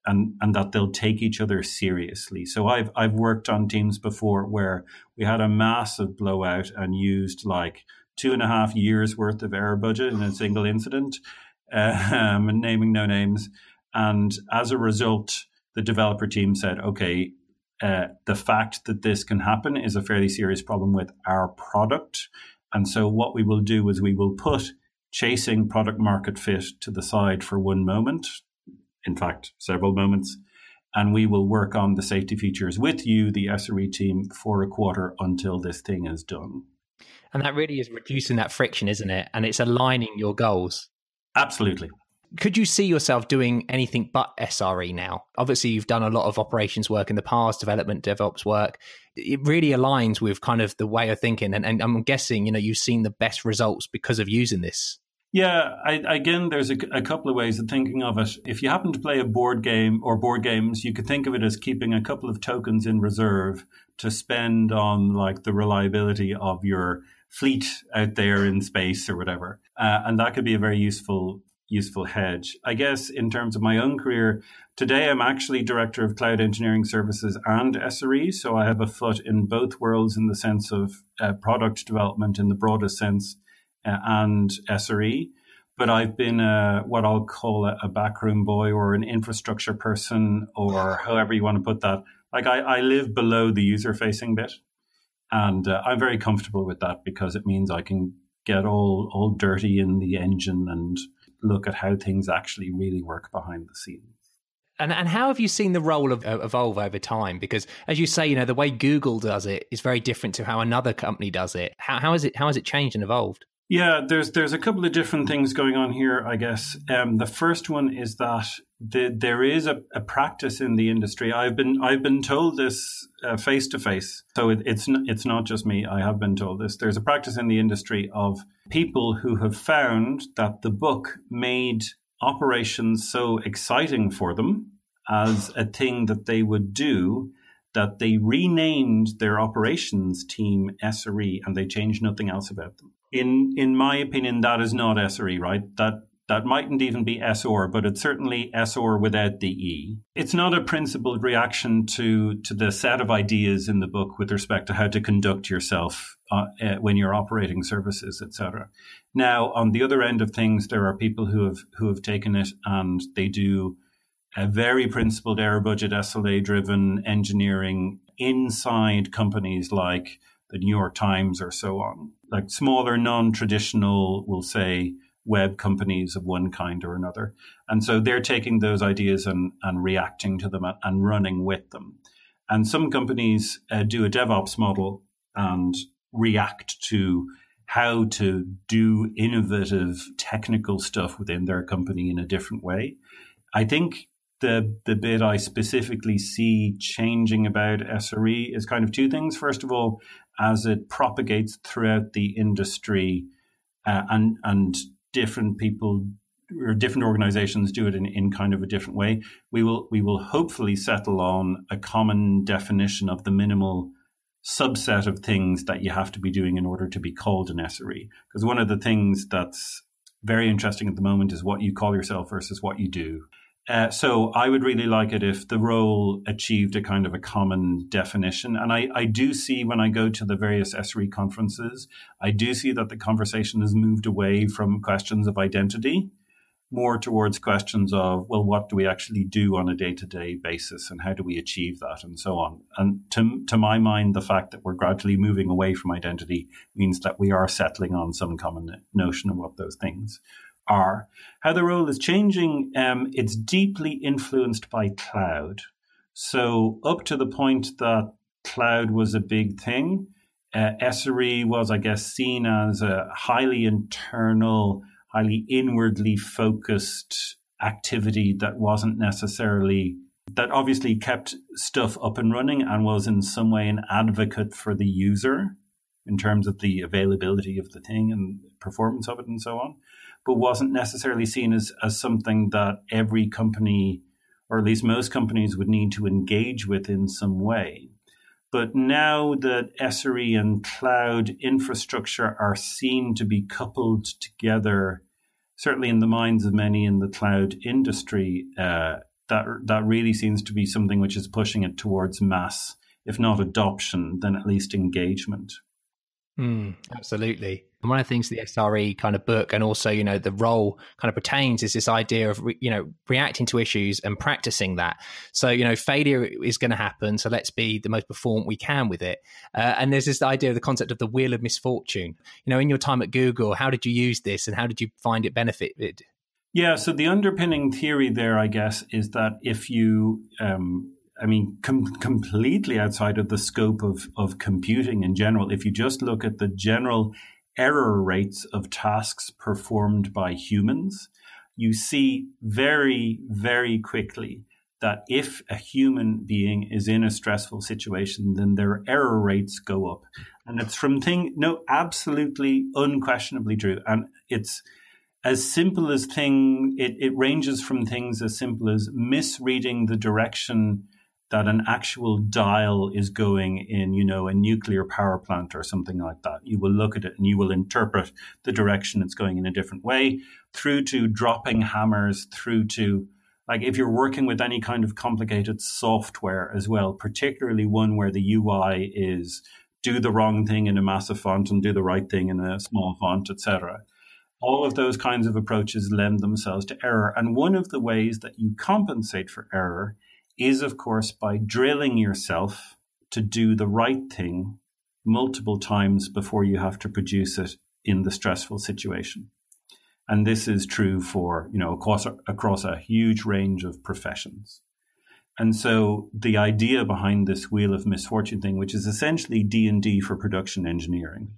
Speaker 3: and and that they'll take each other seriously. So I've I've worked on teams before where we had a massive blowout and used like two and a half years worth of error budget in a single incident, um, naming no names. And as a result, the developer team said, okay, uh, the fact that this can happen is a fairly serious problem with our product. And so what we will do is we will put chasing product market fit to the side for one moment, in fact, several moments, and we will work on the safety features with you, the SRE team, for a quarter until this thing is done.
Speaker 2: And that really is reducing that friction, isn't it? And it's aligning your goals.
Speaker 3: Absolutely.
Speaker 2: Could you see yourself doing anything but SRE now? Obviously, you've done a lot of operations work in the past, development, DevOps work. It really aligns with kind of the way of thinking. And, and I'm guessing, you know, you've seen the best results because of using this.
Speaker 3: Yeah, I, again, there's a, a, couple of ways of thinking of it. If you happen to play a board game or board games, you could think of it as keeping a couple of tokens in reserve to spend on like the reliability of your fleet out there in space or whatever, uh, and that could be a very useful useful hedge. I guess in terms of my own career, today I'm actually director of cloud engineering services and SRE, so I have a foot in both worlds in the sense of uh, product development in the broadest sense uh, and SRE. But I've been a, what I'll call a, a backroom boy or an infrastructure person, or however you want to put that. Like I, I live below the user facing bit. And uh, I'm very comfortable with that because it means I can get all, all dirty in the engine and look at how things actually really work behind the scenes.
Speaker 2: And, and how have you seen the role of, uh, evolve over time? Because as you say, you know the way Google does it is very different to how another company does it. How, how has it how has it changed and evolved?
Speaker 3: Yeah, there's there's a couple of different things going on here, I guess. Um, the first one is that the, there is a, a, practice in the industry. I've been I've been told this face to face, so it, it's n- it's not just me. I have been told this. There's a practice in the industry of people who have found that the book made operations so exciting for them as a thing that they would do that they renamed their operations team SRE and they changed nothing else about them in in my opinion, that is not SRE, right? That that mightn't even be SR, but it's certainly SR without the E. It's not a principled reaction to to the set of ideas in the book with respect to how to conduct yourself uh, uh, when you're operating services, etc. Now, on the other end of things, there are people who have who have taken it and they do a very principled error budget SLA driven engineering inside companies like the New York Times or so on. Like smaller, non traditional, we'll say, web companies of one kind or another. And so they're taking those ideas and, and reacting to them and running with them. And some companies uh, do a DevOps model and react to how to do innovative technical stuff within their company in a different way. I think the the bit I specifically see changing about SRE is kind of two things. First of all, as it propagates throughout the industry uh, and and different people or different organizations do it in, in kind of a different way. We will we will hopefully settle on a common definition of the minimal subset of things that you have to be doing in order to be called an SRE because one of the things that's very interesting at the moment is what you call yourself versus what you do uh, so I would really like it if the role achieved a kind of a common definition. And I, I do see when I go to the various SRE conferences, I do see that the conversation has moved away from questions of identity more towards questions of, well, what do we actually do on a day to day basis and how do we achieve that and so on. And to, to my mind, the fact that we're gradually moving away from identity means that we are settling on some common notion of what those things are. How the role is changing, um, it's deeply influenced by cloud. So, up to the point that cloud was a big thing, uh, SRE was, I guess, seen as a highly internal, highly inwardly focused activity that wasn't necessarily that obviously kept stuff up and running and was in some way an advocate for the user in terms of the availability of the thing and performance of it and so on but wasn't necessarily seen as, as something that every company, or at least most companies, would need to engage with in some way. But now that SRE and cloud infrastructure are seen to be coupled together, certainly in the minds of many in the cloud industry, uh, that that really seems to be something which is pushing it towards mass, if not adoption, then at least engagement.
Speaker 2: Mm, absolutely. And one of the things the SRE kind of book and also, you know, the role kind of pertains is this idea of, re, you know, reacting to issues and practicing that. So, you know, failure is going to happen. So let's be the most performant we can with it. Uh, and there's this idea of the concept of the wheel of misfortune. You know, in your time at Google, how did you use this and how did you find it benefited?
Speaker 3: Yeah, so the underpinning theory there, I guess, is that if you um, I mean, com- completely outside of the scope of, of computing in general. If you just look at the general error rates of tasks performed by humans, you see very, very quickly that if a human being is in a stressful situation, then their error rates go up. And it's from thing, no, absolutely unquestionably true. And it's as simple as thing, it, it ranges from things as simple as misreading the direction that an actual dial is going in, you know, a nuclear power plant or something like that. You will look at it and you will interpret the direction it's going in a different way, through to dropping hammers, through to like if you're working with any kind of complicated software as well, particularly one where the UI is do the wrong thing in a massive font and do the right thing in a small font, etc. All of those kinds of approaches lend themselves to error. And one of the ways that you compensate for error is, of course, by drilling yourself to do the right thing multiple times before you have to produce it in the stressful situation. And this is true for, you know, across a, across a huge range of professions. And so the idea behind this wheel of misfortune thing, which is essentially D and D for production engineering,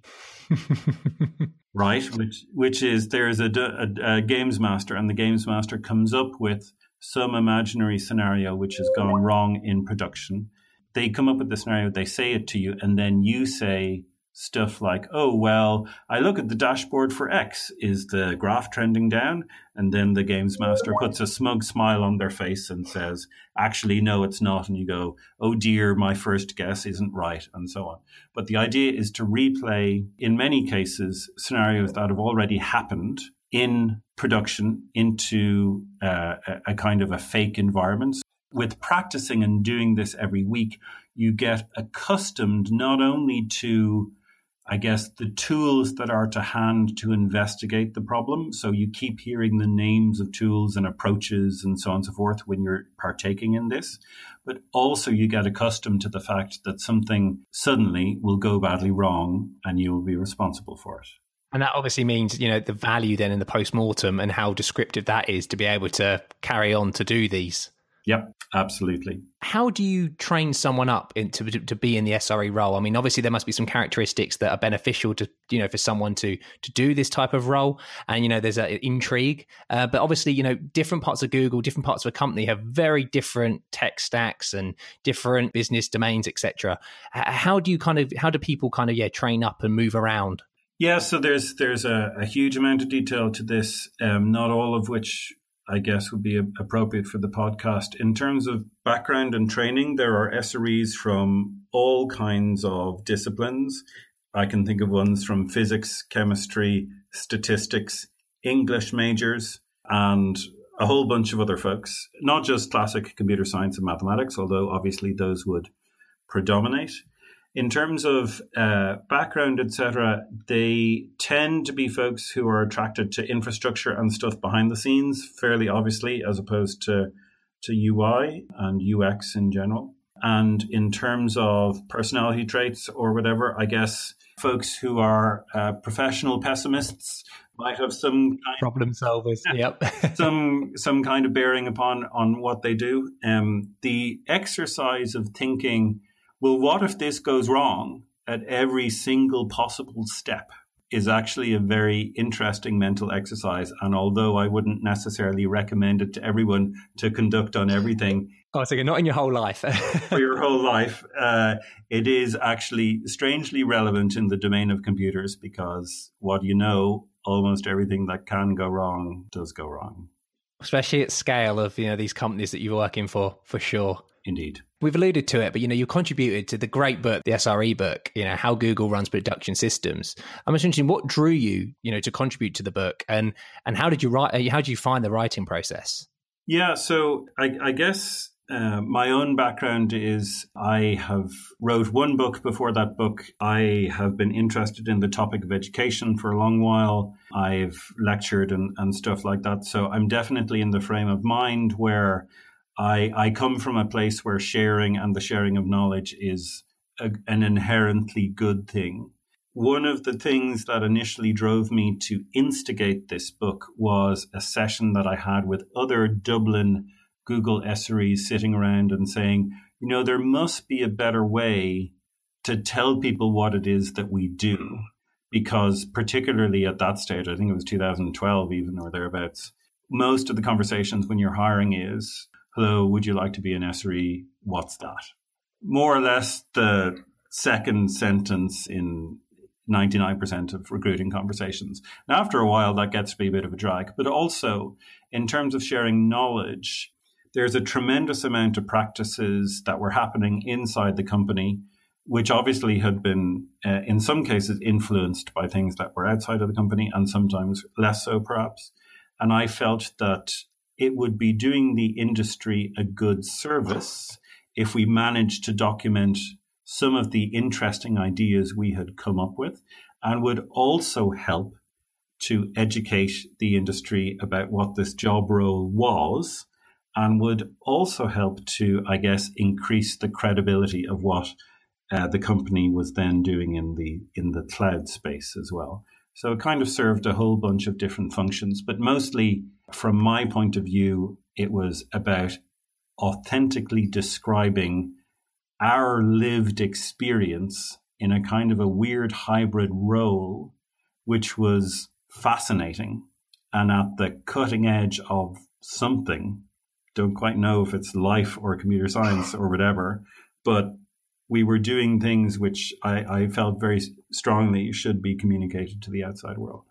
Speaker 3: right? Which which is there's a, a, a games master, and the games master comes up with some imaginary scenario which has gone wrong in production. They come up with the scenario, they say it to you, and then you say stuff like, oh, well, I look at the dashboard for X. Is the graph trending down? And then the games master puts a smug smile on their face and says, actually, no, it's not. And you go, oh dear, my first guess isn't right, and so on. But the idea is to replay, in many cases, scenarios that have already happened in production into uh, a, kind of a fake environment. With practicing and doing this every week, you get accustomed not only to, I guess, the tools that are to hand to investigate the problem. So you keep hearing the names of tools and approaches and so on and so forth when you're partaking in this. But also you get accustomed to the fact that something suddenly will go badly wrong and you will be responsible for it.
Speaker 2: And that obviously means, you know, the value then in the post mortem and how descriptive that is to be able to carry on to do these.
Speaker 3: Yep, absolutely.
Speaker 2: How do you train someone up into to be in the SRE role? I mean, obviously there must be some characteristics that are beneficial to you know for someone to to do this type of role, and you know there's an intrigue. Uh, but obviously, you know, different parts of Google, different parts of a company have very different tech stacks and different business domains, etc. How do you kind of how do people kind of yeah train up and move around?
Speaker 3: Yeah, so there's there's a, a huge amount of detail to this, um, not all of which I guess would be appropriate for the podcast. In terms of background and training, there are SREs from all kinds of disciplines. I can think of ones from physics, chemistry, statistics, English majors, and a whole bunch of other folks, not just classic computer science and mathematics, although obviously those would predominate in terms of uh, background, etc., they tend to be folks who are attracted to infrastructure and stuff behind the scenes, fairly obviously, as opposed to to UI and UX in general. And in terms of personality traits or whatever, I guess folks who are uh, professional pessimists might have some
Speaker 2: problem solvers. Yep,
Speaker 3: some some kind of bearing upon on what they do. Um, the exercise of thinking well, what if this goes wrong at every single possible step? Is actually a very interesting mental exercise. And although I wouldn't necessarily recommend it to everyone to conduct on everything,
Speaker 2: Oh, so not in your whole life.
Speaker 3: for your whole life, uh, it is actually strangely relevant in the domain of computers because what you know, almost everything that can go wrong does go wrong.
Speaker 2: Especially at scale of you know these companies that you're working for, for sure.
Speaker 3: Indeed.
Speaker 2: We've alluded to it, but you know, you contributed to the great book, the SRE book, you know, how Google runs production systems. I'm just interested, what drew you, you know, to contribute to the book and and how did you write how did you find the writing process?
Speaker 3: Yeah, so I, I guess uh, my own background is I have wrote one book before that book. I have been interested in the topic of education for a long while. I've lectured and, and stuff like that. So I'm definitely in the frame of mind where I, I come from a place where sharing and the sharing of knowledge is a, an inherently good thing. One of the things that initially drove me to instigate this book was a session that I had with other Dublin Google SREs sitting around and saying, you know, there must be a better way to tell people what it is that we do. Because, particularly at that stage, I think it was 2012 even or thereabouts, most of the conversations when you're hiring is, hello, would you like to be an SRE? What's that? More or less the second sentence in 99% of recruiting conversations. And after a while, that gets to be a bit of a drag. But also, in terms of sharing knowledge, there's a tremendous amount of practices that were happening inside the company, which obviously had been, uh, in some cases, influenced by things that were outside of the company and sometimes less so, perhaps. And I felt that it would be doing the industry a good service if we managed to document some of the interesting ideas we had come up with and would also help to educate the industry about what this job role was and would also help to, I guess, increase the credibility of what uh, the company was then doing in the in the cloud space as well. So it kind of served a whole bunch of different functions, but mostly from my point of view, it was about authentically describing our lived experience in a kind of a weird hybrid role, which was fascinating and at the cutting edge of something. Don't quite know if it's life or computer science or whatever, but we were doing things which I, I felt very strongly should be communicated to the outside world.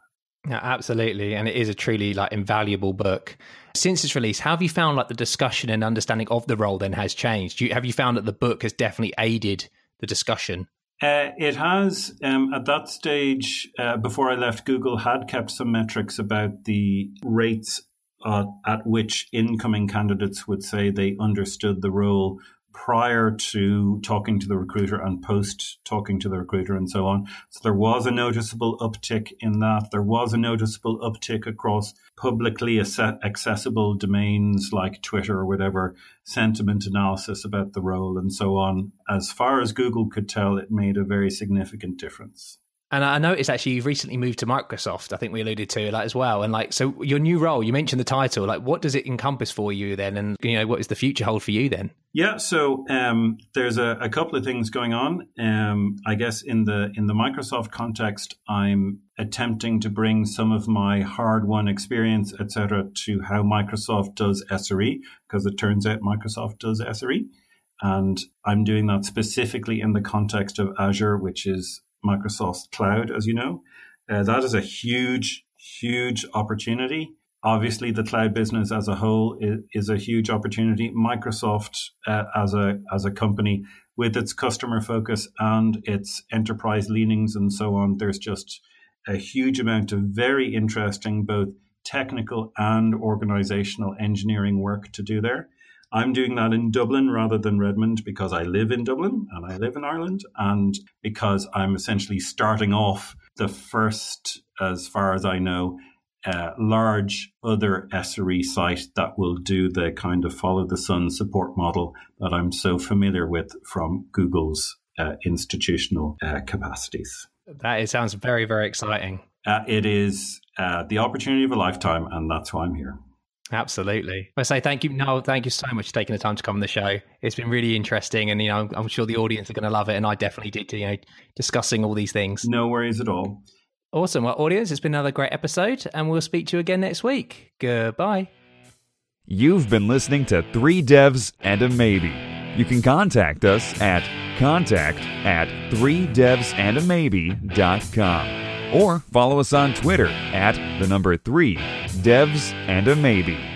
Speaker 2: Yeah, absolutely, and it is a truly like invaluable book. Since its release, how have you found like the discussion and understanding of the role then has changed? You, have you found that the book has definitely aided the discussion?
Speaker 3: Uh, it has. Um, at that stage, uh, before I left, Google had kept some metrics about the rates uh, at which incoming candidates would say they understood the role prior to talking to the recruiter and post talking to the recruiter and so on. So there was a noticeable uptick in that. There was a noticeable uptick across publicly accessible domains like Twitter or whatever, sentiment analysis about the role and so on. As far as Google could tell, it made a very significant difference.
Speaker 2: And I noticed actually you've recently moved to Microsoft. I think we alluded to that as well. And like, so your new role, you mentioned the title. Like, what does it encompass for you then? And you know, what does the future hold for you then?
Speaker 3: Yeah, so um, there's a, a, couple of things going on. Um, I guess in the in the Microsoft context, I'm attempting to bring some of my hard-won experience, etc., to how Microsoft does SRE, because it turns out Microsoft does SRE. And I'm doing that specifically in the context of Azure, which is Microsoft Cloud, as you know. Uh, that is a huge, huge opportunity. Obviously, the cloud business as a whole is, is a huge opportunity. Microsoft, uh, as a as a company, with its customer focus and its enterprise leanings and so on, there's just a huge amount of very interesting both technical and organizational engineering work to do there. I'm doing that in Dublin rather than Redmond because I live in Dublin and I live in Ireland, and because I'm essentially starting off the first, as far as I know, uh, large other SRE site that will do the kind of follow the sun support model that I'm so familiar with from Google's uh, institutional uh, capacities.
Speaker 2: That is, sounds very, very exciting.
Speaker 3: Uh, it is uh, the opportunity of a lifetime, and that's why I'm here.
Speaker 2: Absolutely. I say thank you. No, thank you so much for taking the time to come on the show. It's been really interesting, and you know, I'm sure the audience are going to love it, and I definitely did. You know, discussing all these things.
Speaker 3: No worries at all.
Speaker 2: Awesome. Well, audience, it's been another great episode, and we'll speak to you again next week. Goodbye.
Speaker 1: You've been listening to Three Devs and a Maybe. You can contact us at contact at 3devsandamaybe.com or follow us on Twitter at the number 3 devs and a maybe.